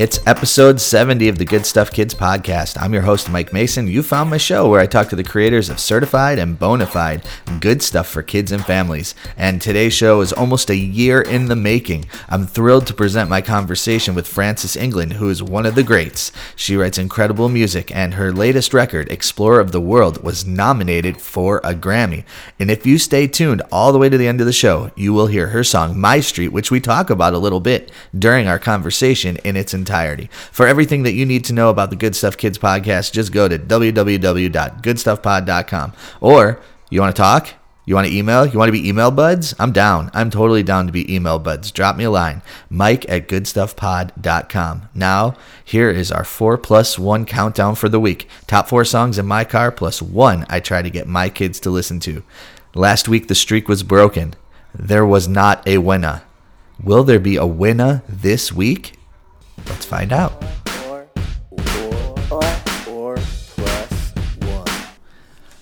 It's episode 70 of the Good Stuff Kids podcast. I'm your host, Mike Mason. You found my show where I talk to the creators of certified and bona fide good stuff for kids and families. And today's show is almost a year in the making. I'm thrilled to present my conversation with Frances England, who is one of the greats. She writes incredible music, and her latest record, Explorer of the World, was nominated for a Grammy. And if you stay tuned all the way to the end of the show, you will hear her song, My Street, which we talk about a little bit during our conversation in its entirety entirety. For everything that you need to know about the Good Stuff Kids podcast, just go to www.goodstuffpod.com. Or you want to talk? You want to email? You want to be email buds? I'm down. I'm totally down to be email buds. Drop me a line. Mike at goodstuffpod.com. Now, here is our four plus one countdown for the week. Top four songs in my car plus one I try to get my kids to listen to. Last week, the streak was broken. There was not a winner. Will there be a winner this week? Let's find out. Or, or, or.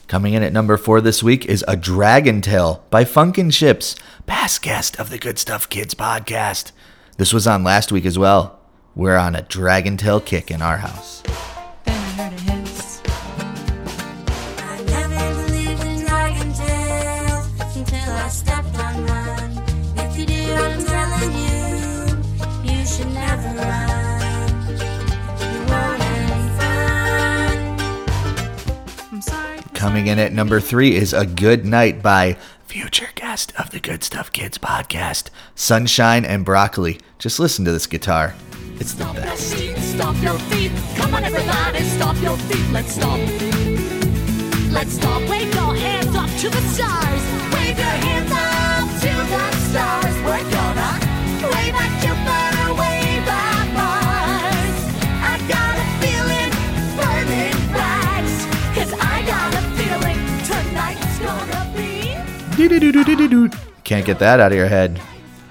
Coming in at number four this week is A Dragon Tale by Funkin' Ships, past guest of the Good Stuff Kids podcast. This was on last week as well. We're on a Dragon Tale kick in our house. Coming in at number three is A Good Night by future guest of the Good Stuff Kids podcast, Sunshine and Broccoli. Just listen to this guitar. It's the your best. feet, stomp your feet. Come on, everybody, stomp your feet. Let's stomp. Let's stomp. Wave your hands up to the stars. Wave your hands up to the stars. Can't get that out of your head.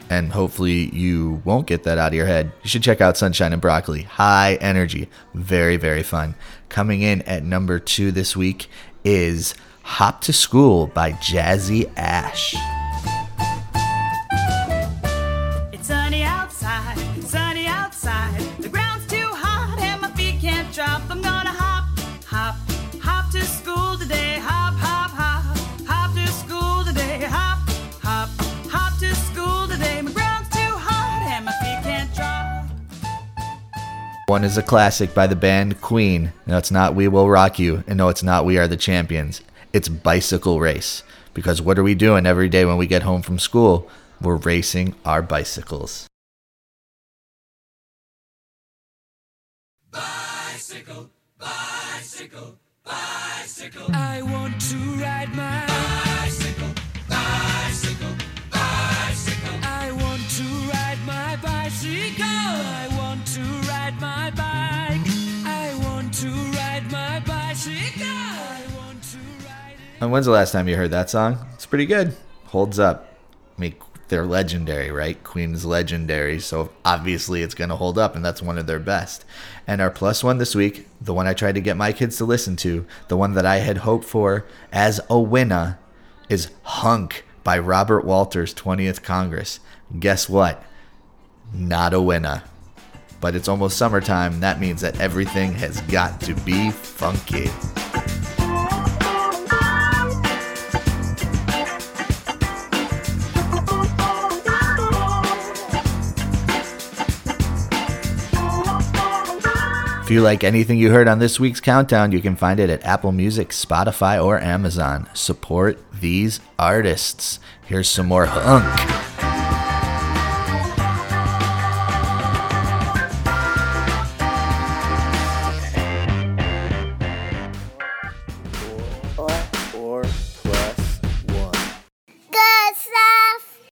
And hopefully you won't get that out of your head. You should check out Sunshine and Broccoli. High energy. Very, very fun. Coming in at number two this week is Hop to School by Jazzy Ash. One is a classic by the band Queen. No, it's not We Will Rock You. And no, it's not We Are the Champions. It's Bicycle Race. Because what are we doing every day when we get home from school? We're racing our bicycles. Bicycle, bicycle, bicycle. I want to ride my And when's the last time you heard that song? It's pretty good. Holds up. I mean, they're legendary, right? Queen's legendary, so obviously it's going to hold up, and that's one of their best. And our plus one this week, the one I tried to get my kids to listen to, the one that I had hoped for as a winner, is Hunk by Robert Walters' 20th Congress. Guess what? Not a winner. But it's almost summertime, that means that everything has got to be funky. If you like anything you heard on this week's countdown, you can find it at Apple Music, Spotify, or Amazon. Support these artists. Here's some more hunk. Or, or plus one. Good stuff.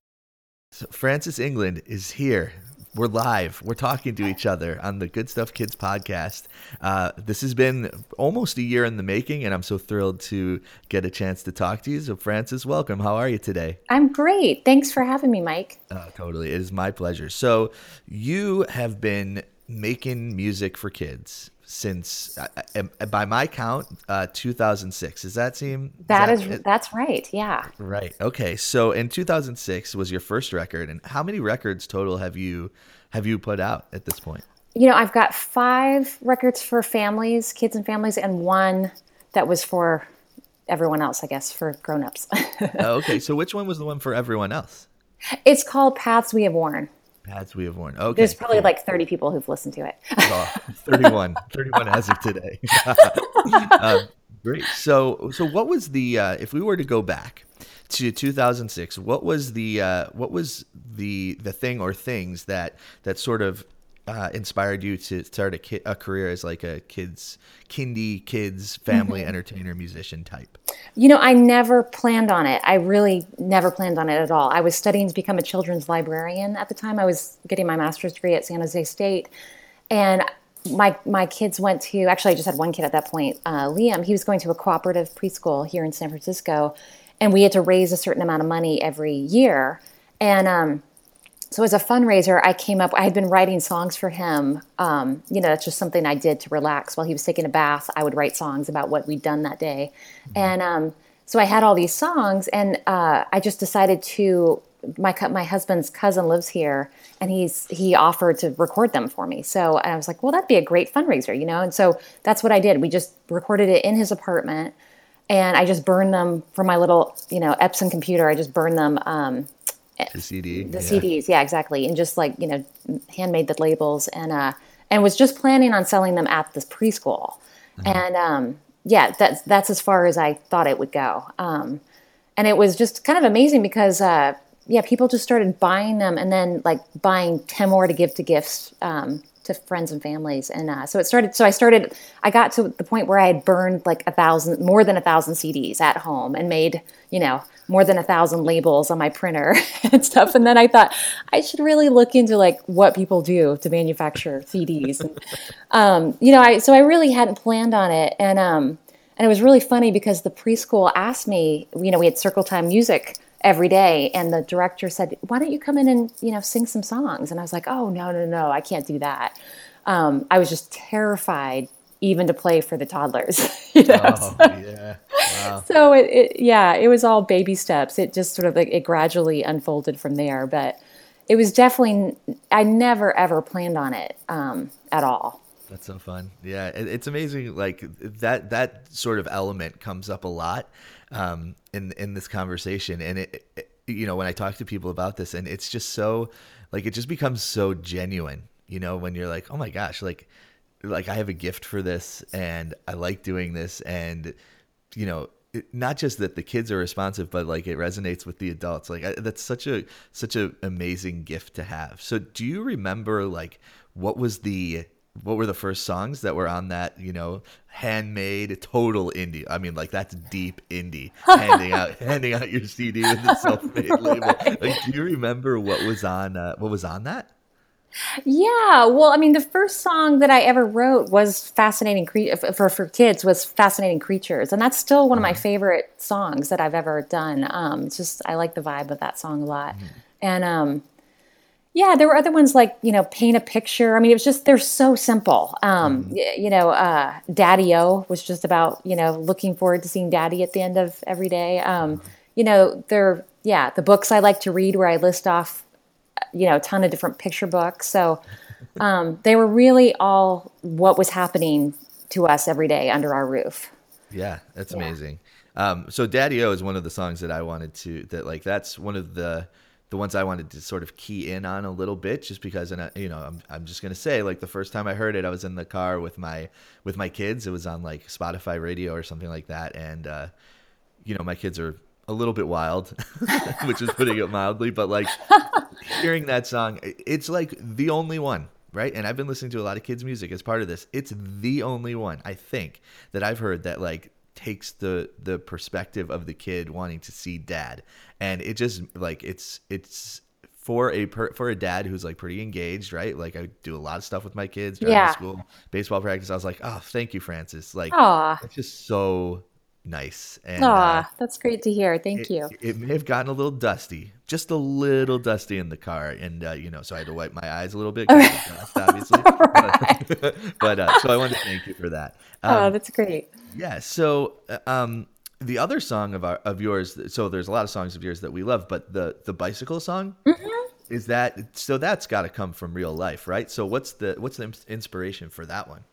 So Frances England is here. We're live. We're talking to each other on the Good Stuff Kids podcast. Uh, this has been almost a year in the making, and I'm so thrilled to get a chance to talk to you. So, Frances, welcome. How are you today? I'm great. Thanks for having me, Mike. Oh, totally. It is my pleasure. So, you have been making music for kids since, uh, uh, by my count, uh, 2006. Does that seem? That is it- that's right. Yeah. Right. Okay. So in 2006 was your first record, and how many records total have you have you put out at this point? You know, I've got five records for families, kids and families, and one that was for everyone else, I guess, for grown-ups. Oh, okay. So which one was the one for everyone else? it's called Paths We Have Worn. Paths we have worn. Okay. There's probably cool. like 30 people who've listened to it. Oh, 31 31 as of today um, great so so what was the uh, if we were to go back to 2006 what was the uh, what was the the thing or things that that sort of uh, inspired you to start a, ki- a career as like a kids kindy kids family entertainer musician type You know, I never planned on it. I really never planned on it at all. I was studying to become a children's librarian at the time. I was getting my master's degree at San Jose State, and my my kids went to. Actually, I just had one kid at that point, uh, Liam. He was going to a cooperative preschool here in San Francisco, and we had to raise a certain amount of money every year. And um, so as a fundraiser, I came up. I had been writing songs for him. Um, you know, that's just something I did to relax while he was taking a bath. I would write songs about what we'd done that day, and um, so I had all these songs, and uh, I just decided to. My my husband's cousin lives here, and he's he offered to record them for me. So I was like, well, that'd be a great fundraiser, you know. And so that's what I did. We just recorded it in his apartment, and I just burned them from my little you know Epson computer. I just burned them. Um, the cd the yeah. CDs, yeah, exactly, and just like you know, handmade the labels, and uh, and was just planning on selling them at this preschool, and um, yeah, that's that's as far as I thought it would go, um, and it was just kind of amazing because uh, yeah, people just started buying them, and then like buying ten more to give to gifts. Um, to friends and families, and uh, so it started. So I started. I got to the point where I had burned like a thousand, more than a thousand CDs at home, and made you know more than a thousand labels on my printer and stuff. And then I thought I should really look into like what people do to manufacture CDs. And, um, you know, I so I really hadn't planned on it, and um, and it was really funny because the preschool asked me. You know, we had circle time music every day and the director said why don't you come in and you know sing some songs and i was like oh no no no i can't do that um, i was just terrified even to play for the toddlers you know oh yeah wow so it, it yeah it was all baby steps it just sort of like it gradually unfolded from there but it was definitely i never ever planned on it um, at all That's so fun. Yeah, it, it's amazing. Like that that sort of element comes up a lot um, in in this conversation, and it, it you know when I talk to people about this, and it's just so like it just becomes so genuine. You know, when you're like, oh my gosh, like like I have a gift for this, and I like doing this, and you know. it- Not just that the kids are responsive, but like it resonates with the adults. Like I, that's such a such a amazing gift to have. So, do you remember like what was the what were the first songs that were on that you know handmade total indie i mean like that's deep indie handing out handing out your cd with the self-made label like do you remember what was on uh, what was on that Yeah, well, I mean, the first song that I ever wrote was "Fascinating Cre- for for kids" was "Fascinating Creatures," and that's still one of my favorite songs that I've ever done. Um, it's just I like the vibe of that song a lot, and um, yeah, there were other ones like you know, "Paint a Picture." I mean, it was just they're so simple. Um, y- You know, uh, "Daddy O" was just about you know looking forward to seeing Daddy at the end of every day. Um, you know, they're yeah, the books I like to read where I list off you know, a ton of different picture books. So um, they were really all what was happening to us every day under our roof. yeah that's amazing um so daddy o is one of the songs that i wanted to that like that's one of the the ones i wanted to sort of key in on a little bit just because and I, you know I'm, I'm just gonna say like the first time i heard it i was in the car with my with my kids it was on like spotify radio or something like that and uh you know my kids are a little bit wild which is putting it mildly but like hearing that song it's like the only one right? And i've been listening to a lot of kids music as part of this. It's the only one i think that i've heard that like takes the the perspective of the kid wanting to see dad. And it just like it's it's for a per, for a dad who's like pretty engaged right? Like i do a lot of stuff with my kids driving Yeah. school baseball practice. I was like oh thank you frances. Like Aw. it's just so nice. And uh, that's great to hear. Thank it, you. it may have gotten a little dusty, just a little dusty in the car, and uh, you know, so I had to wipe my eyes a little bit, dust, obviously. But, but, uh, so I wanted to thank you for that. oh, Um, that's great. yeah. So, uh, um, the other song of our of yours. So there's a lot of songs of yours that we love, but the the bicycle song Mm-hmm. is that. So that's got to come from real life, right? So what's the what's the inspiration for that one?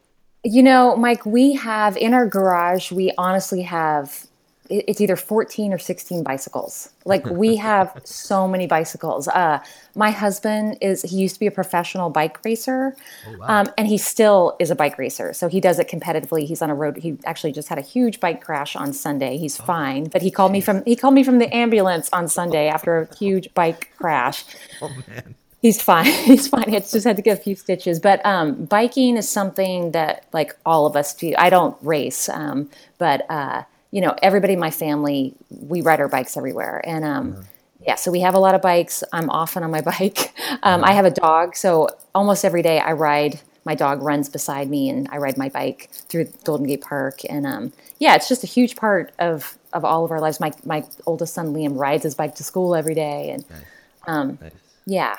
You know, Mike, we have in our garage, we honestly have it's either 14 or 16 bicycles. Like we have so many bicycles. Uh, my husband is he used to be a professional bike racer, um, and he still is a bike racer. So he does it competitively. He's on a road. He actually just had a huge bike crash on Sunday. He's fine, but he called me from he called me from the ambulance on Sunday after a huge bike crash. Oh man. He's fine. He's fine. He just had to get a few stitches. But um, biking is something that like all of us do. I don't race, um, but uh, you know, everybody in my family we ride our bikes everywhere, and um, yeah, so we have a lot of bikes. I'm often on my bike. Um, I have a dog, so almost every day I ride. My dog runs beside me, and I ride my bike through Golden Gate Park. And um, yeah, it's just a huge part of of all of our lives. My my oldest son Liam rides his bike to school every day, and Nice. yeah,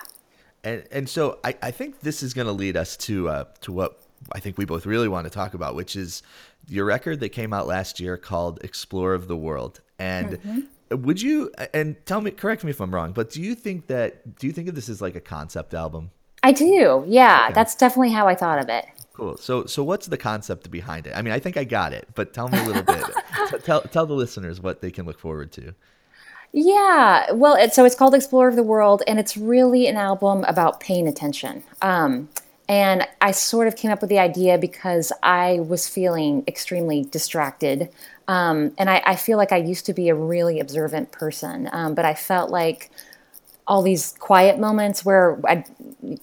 And and so I, I think this is going to lead us to uh, to what I think we both really want to talk about, which is your record that came out last year called "Explorer of the World." And would you and tell me, correct me if I'm wrong, but do you think that do you think of this as like a concept album? I do. Yeah, that's definitely how I thought of it. Cool. So so what's the concept behind it? I mean, I think I got it, but tell me a little bit. T- tell tell the listeners what they can look forward to. Yeah, well, it, so it's called Explorer of the World, and it's really an album about paying attention. Um, and I sort of came up with the idea because I was feeling extremely distracted. Um, and I, I feel like I used to be a really observant person, um, but I felt like all these quiet moments where I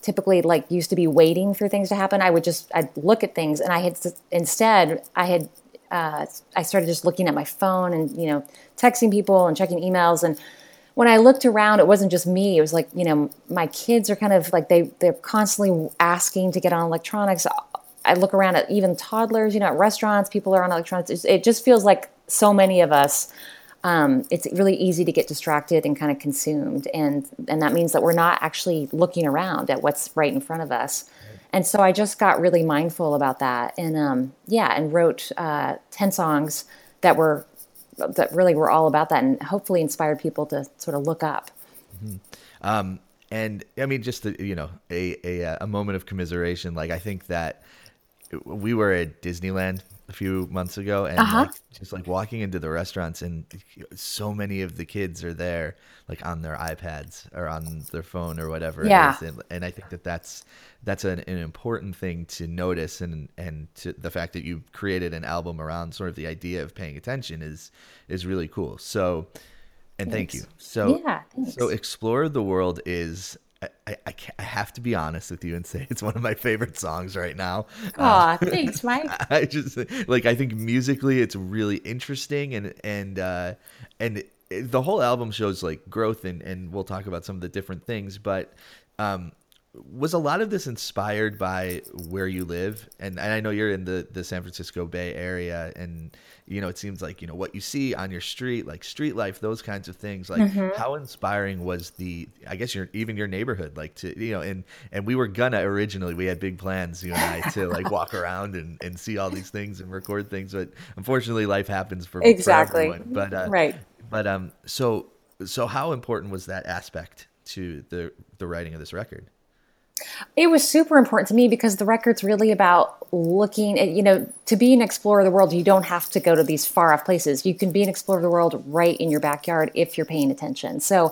typically like used to be waiting for things to happen. I would just I'd look at things, and I had instead I had uh, I started just looking at my phone and you know texting people and checking emails and when I looked around, it wasn't just me. It was like you know my kids are kind of like they they're constantly asking to get on electronics. I look around at even toddlers, you know, at restaurants, people are on electronics. It just feels like so many of us um, it's really easy to get distracted and kind of consumed and and that means that we're not actually looking around at what's right in front of us and so i just got really mindful about that and um, yeah and wrote uh, 10 songs that were that really were all about that and hopefully inspired people to sort of look up Um, and I mean, just the, you know, a, a uh, a moment of commiseration. Like I think that we were at Disneyland a few months ago, and Uh-huh. like, just like walking into the restaurants, and so many of the kids are there, like on their iPads or on their phone or whatever. Yeah. It is. And, and I think that that's that's an, an important thing to notice, and and to the fact that you've created an album around sort of the idea of paying attention is is really cool. So. And thank you. So, Yeah, thanks. so explore the world is. I, I, I have to be honest with you and say it's one of my favorite songs right now. Aw, thanks mike I just like I think musically it's really interesting and and uh, and it- the whole album shows like growth and and we'll talk about some of the different things. But um, was a lot of this inspired by where you live? And, and I know you're in the the San Francisco Bay Area, and you know it seems like you know what you see on your street, like street life, those kinds of things. Like Mm-hmm. how inspiring was the? I guess your even your neighborhood, like to you know, and and we were gonna originally we had big plans, you and I, to like walk around and and see all these things and record things, but unfortunately life happens for for Exactly. everyone. But uh, Right. But um, so so how important was that aspect to the the writing of this record? It was super important to me because the record's really about looking at, you know, to be an explorer of the world, you don't have to go to these far off places. You can be an explorer of the world right in your backyard if you're paying attention. So,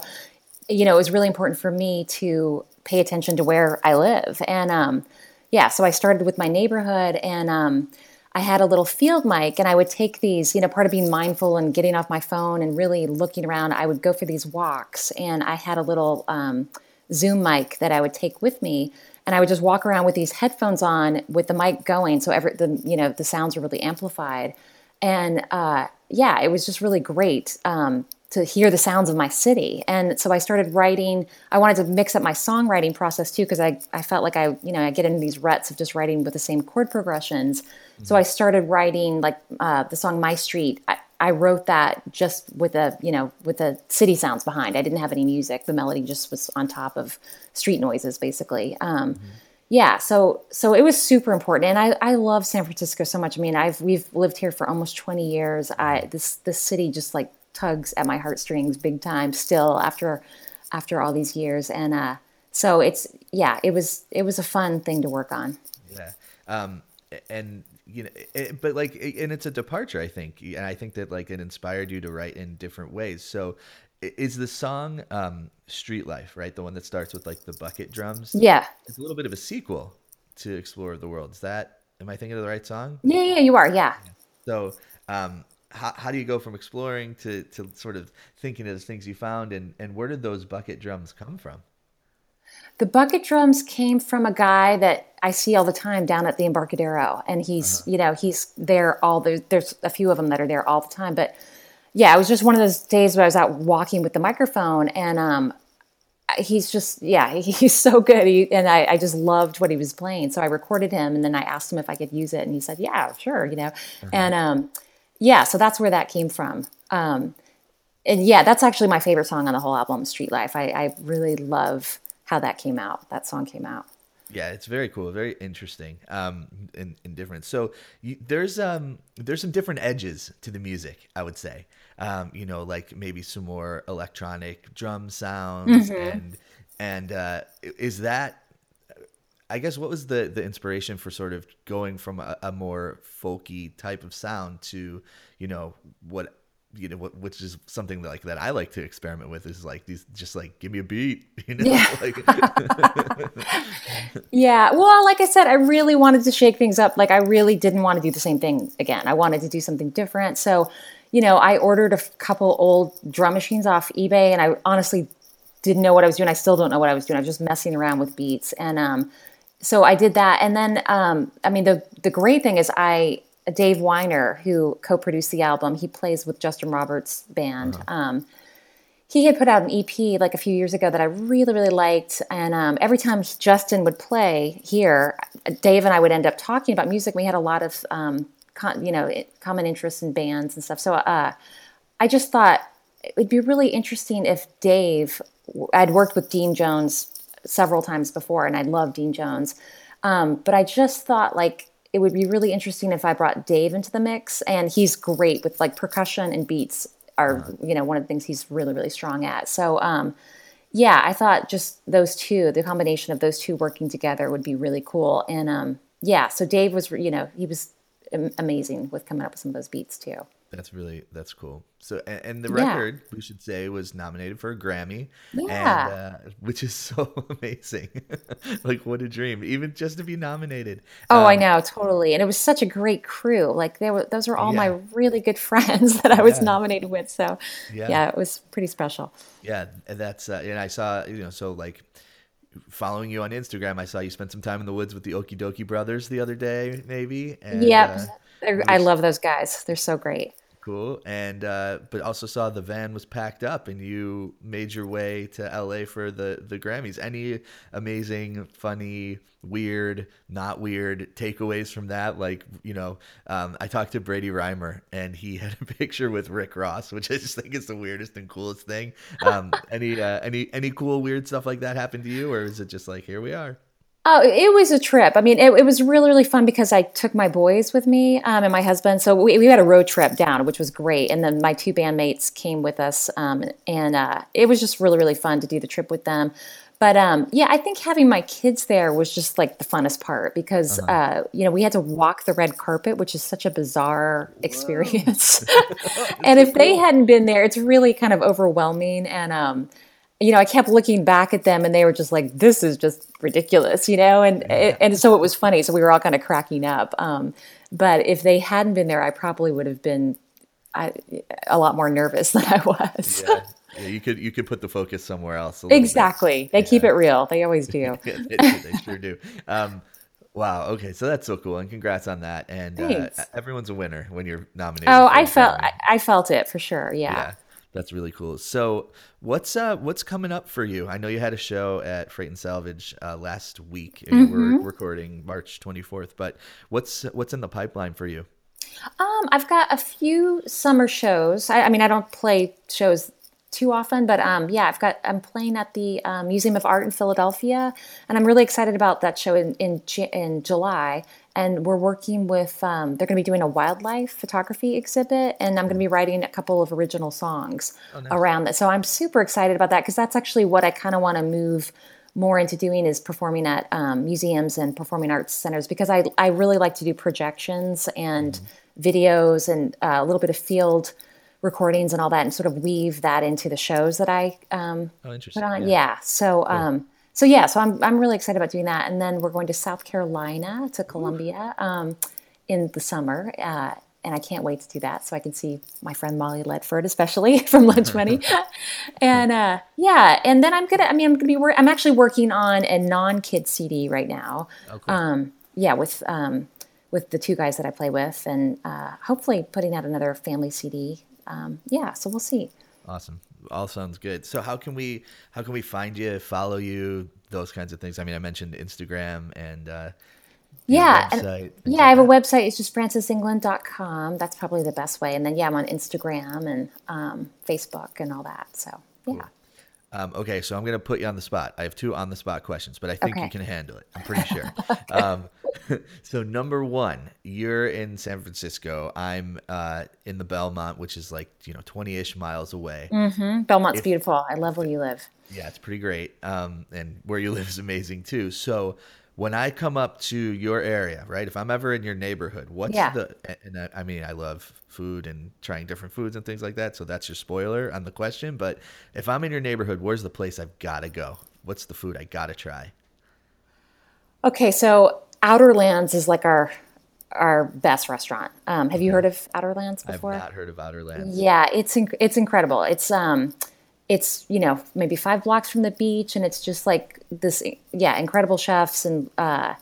you know, it was really important for me to pay attention to where I live. And um, yeah, so I started with my neighborhood and um, I had a little field mic and I would take these, you know, part of being mindful and getting off my phone and really looking around, I would go for these walks and I had a little um, Zoom mic that I would take with me and I would just walk around with these headphones on with the mic going so every the you know the sounds are really amplified. And uh, yeah it was just really great um, to hear the sounds of my city. And so I started writing I wanted to mix up my songwriting process too because I, I felt like I you know I get into these ruts of just writing with the same chord progressions. So I started writing like uh, the song My Street. I, I wrote that just with a you know with the city sounds behind. I didn't have any music. The melody just was on top of street noises, basically. Um, Yeah, so so it was super important, and I, I love San Francisco so much. I mean, I've we've lived here for almost twenty years. I this this city just like tugs at my heartstrings big time still after after all these years, and uh, so it's yeah, it was it was a fun thing to work on. Yeah. Um, and you know, it, but like, and it's a departure, I think, and I think that like it inspired you to write in different ways. So, is the song um, "Street Life" right? The one that starts with like the bucket drums. Yeah, It's a little bit of a sequel to "Explore the World." Is that? Am I thinking of the right song? yeah, yeah, you are. Yeah. So, um, how, how do you go from exploring to, to sort of thinking of the things you found, and, and where did those bucket drums come from? The bucket drums came from a guy that I see all the time down at the Embarcadero, and he's you know he's there all the, there's a few of them that are there all the time. But yeah, it was just one of those days where I was out walking with the microphone, and um, he's just yeah he's so good, he, and I, I just loved what he was playing. So I recorded him, and then I asked him if I could use it, and he said yeah sure you know, and um, yeah so that's where that came from. Um, and yeah, that's actually my favorite song on the whole album, Street Life. I, I really love how that came out. That song came out. Yeah, it's very cool, very interesting, um, and, and different. So you, there's um there's some different edges to the music, I would say. Um, you know, like maybe some more electronic drum sounds, and and uh, is that I guess what was the the inspiration for sort of going from a, a more folky type of sound to you know what you know what which is something like that I like to experiment with is like these just like give me a beat you know Yeah. like Yeah. Well, like I said, I really wanted to shake things up. Like I really didn't want to do the same thing again. I wanted to do something different. So, you know, I ordered a couple old drum machines off eBay, and I honestly didn't know what I was doing. I still don't know what I was doing. I was just messing around with beats, and um, so I did that. And then, um, I mean, the the great thing is, I Dave Weiner, who co-produced the album, he plays with Justin Roberts' band. Um, he had put out an EP like a few years ago that I really, really liked. And um, every time Justin would play here, Dave and I would end up talking about music. We had a lot of, um, con- you know, common interests in bands and stuff. So uh, I just thought it would be really interesting if Dave, I'd worked with Dean Jones several times before, and I love Dean Jones. Um, but I just thought like it would be really interesting if I brought Dave into the mix, and he's great with like percussion and beats are you know one of the things he's really really strong at. So um, yeah, I thought just those two, the combination of those two working together would be really cool. And um, yeah, so Dave was you know he was amazing with coming up with some of those beats too. That's really that's cool. So and, and the Yeah. record we should say was nominated for a Grammy, Yeah. and uh, which is so amazing. like what a dream, even just to be nominated. Oh, I Um, know, totally. And it was such a great crew. Like they were those were all my really good friends that I was Yeah. nominated with. So Yeah. yeah. it was pretty special. Yeah, and that's uh, and I saw you know so like following you on Instagram, I saw you spent some time in the woods with the Okee Dokee brothers the other day, maybe. And, yep. uh, I love those guys. They're so great. Cool. And uh, but also saw the van was packed up, and you made your way to LA for the the Grammys. Any amazing, funny, weird, not weird takeaways from that? Like you know, um, I talked to Brady Rymer, and he had a picture with Rick Ross, which I just think is the weirdest and coolest thing. Um, any uh, any any cool weird stuff like that happened to you, or is it just like here we are? Oh, it was a trip. I mean, it, it was really, really fun because I took my boys with me um, and my husband. So we, we had a road trip down, which was great. And then my two bandmates came with us. Um, and uh, it was just really, really fun to do the trip with them. But um, yeah, I think having my kids there was just like the funnest part because, uh, you know, we had to walk the red carpet, which is such a bizarre experience. and if they hadn't been there, it's really kind of overwhelming. And, um, you know, I kept looking back at them and they were just like, this is just ridiculous, you know? And, and so it was funny. So we were all kind of cracking up. Um, but if they hadn't been there, I probably would have been I, a lot more nervous than I was. Yeah. yeah, you could you could put the focus somewhere else. little bit. exactly. They keep it real. They always do. Yeah, they, they sure do. Um, wow. Okay, so that's so cool, and congrats on that. And uh, everyone's a winner when you're nominated. Oh, I felt, I, I felt it for sure. yeah. Yeah. That's really cool. So, what's uh, what's coming up for you? I know you had a show at Freight and Salvage uh, last week. and Mm-hmm. We're recording March 24th, but what's what's in the pipeline for you? Um, I've got a few summer shows. I, I mean, I don't play shows too often, but um, yeah, I've got. I'm playing at the um, Museum of Art in Philadelphia, and I'm really excited about that show in in, in July. And we're working with. Um, they're going to be doing a wildlife photography exhibit, and I'm going to be writing a couple of original songs around that. So I'm super excited about that because that's actually what I kind of want to move more into doing is performing at um, museums and performing arts centers because I, I really like to do projections and videos and uh, a little bit of field recordings and all that and sort of weave that into the shows that I um, Oh, interesting. put on. Yeah. Yeah. So um, so yeah, so I'm I'm really excited about doing that. And then we're going to South Carolina to Columbia um, in the summer. Uh, and I can't wait to do that so I can see my friend Molly Ledford, especially from Lunch Money. and uh, yeah, and then I'm gonna. I mean, I'm gonna be. Wor- I'm actually working on a non-kid CD right now. Oh, cool. Um, yeah, with um, with the two guys that I play with, and uh, hopefully putting out another family CD. Um, yeah, so we'll see. Awesome. All sounds good. So how can we how can we find you, follow you, those kinds of things? I mean, I mentioned Instagram and uh, Yeah, and- website, yeah. I have a website. It's just francesengland.com. That's probably the best way. And then yeah, I'm on Instagram and um, Facebook and all that. So yeah. that. Um, okay, so I'm gonna put you on the spot. I have two on the spot questions, but I think you can handle it. I'm pretty sure. um, so number one, you're in San Francisco. I'm uh, in the Belmont, which is like you know 20ish miles away. hmm Belmont's beautiful. I love where you live. Yeah, it's pretty great. Um, and where you live is amazing too. So when I come up to your area, right? If I'm ever in your neighborhood, what's Yeah. the? And I, I mean, I love food and trying different foods and things like that. So that's your spoiler on the question. But if I'm in your neighborhood, where's the place I've got to go? What's the food I got to try? Okay, so Outerlands is like our our best restaurant. Um, have you heard of Outerlands before? I've not heard of Outerlands. Yeah, it's inc- it's incredible. It's um, it's you know maybe five blocks from the beach, and it's just like this. Yeah, incredible chefs and uh,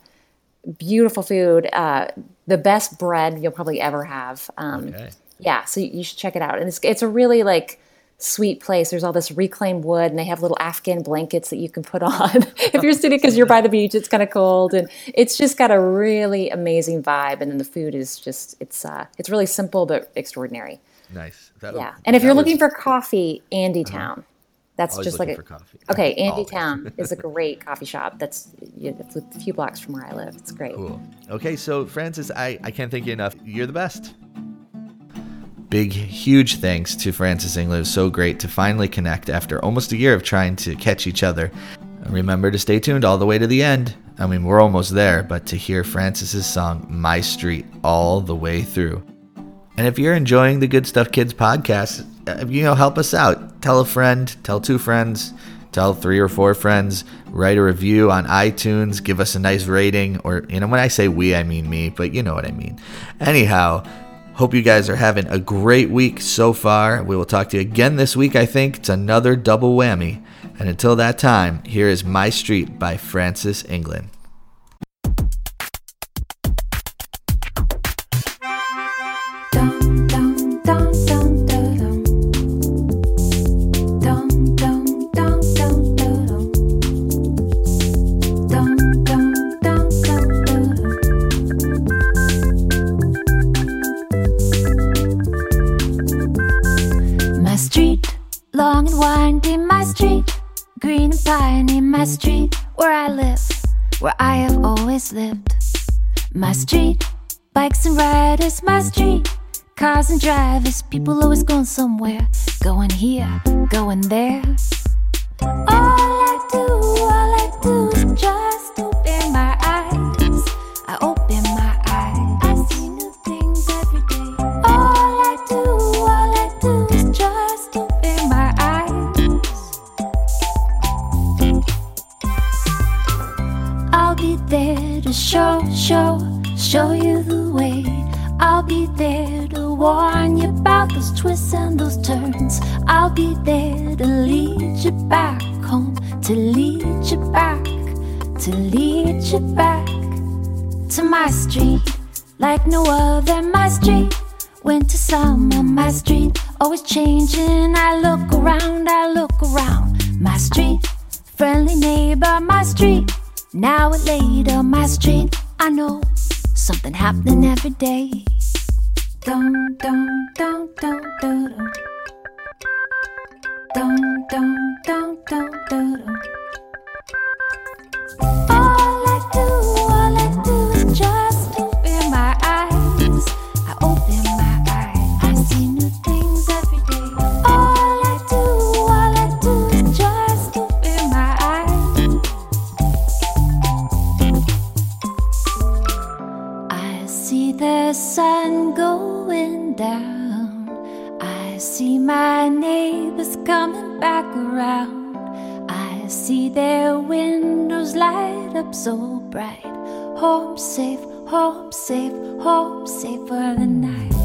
beautiful food. Uh, the best bread you'll probably ever have. Um, Okay. Yeah, so you you should check it out. And it's it's a really like sweet place. There's all this reclaimed wood, and they have little Afghan blankets that you can put on if you're sitting because you're by the beach. It's kind of cold, and it's just got a really amazing vibe. And then the food is just it's uh, it's really simple but extraordinary. Nice. That, Yeah, and if you're that looking Uh-huh. for coffee, Andytown. That's Always just like a for coffee. okay. Andy. Town is a great coffee shop. That's you know, it's a few blocks from where I live. It's great. Cool. Okay, so Frances, I, I can't thank you enough. You're the best. Big, huge thanks to Frances was so great to finally connect after almost a year of trying to catch each other. Remember to stay tuned all the way to the end. I mean, we're almost there, but to hear Frances's song My Street all the way through. And if you're enjoying the Good Stuff Kids podcast, uh, you know, help us out. Tell a friend, tell two friends, tell three or four friends, write a review on iTunes, give us a nice rating, or, you know, when I say we, I mean me, but you know what I mean. Anyhow, hope you guys are having a great week so far. We will talk to you again this week, I think. It's another double whammy. And until that time, here is My Street by Frances England. Lived. My street, bikes and riders, my street, cars and drivers, people always going somewhere, going here, going there. All show, show, show you the way. I'll be there to warn you about those twists and those turns. I'll be there to lead you back home, to lead you back, to lead you back to my street, like no other. My street, winter, summer, my street, always changing. I look around, I look around. My street, friendly neighbor, my street. Now or later, my street, I know something happening every day. Dum dum dum dum dum. Dum dum dum dum dum my neighbors coming back around. I see their windows light up so bright. Home safe, home safe, home safe for the night.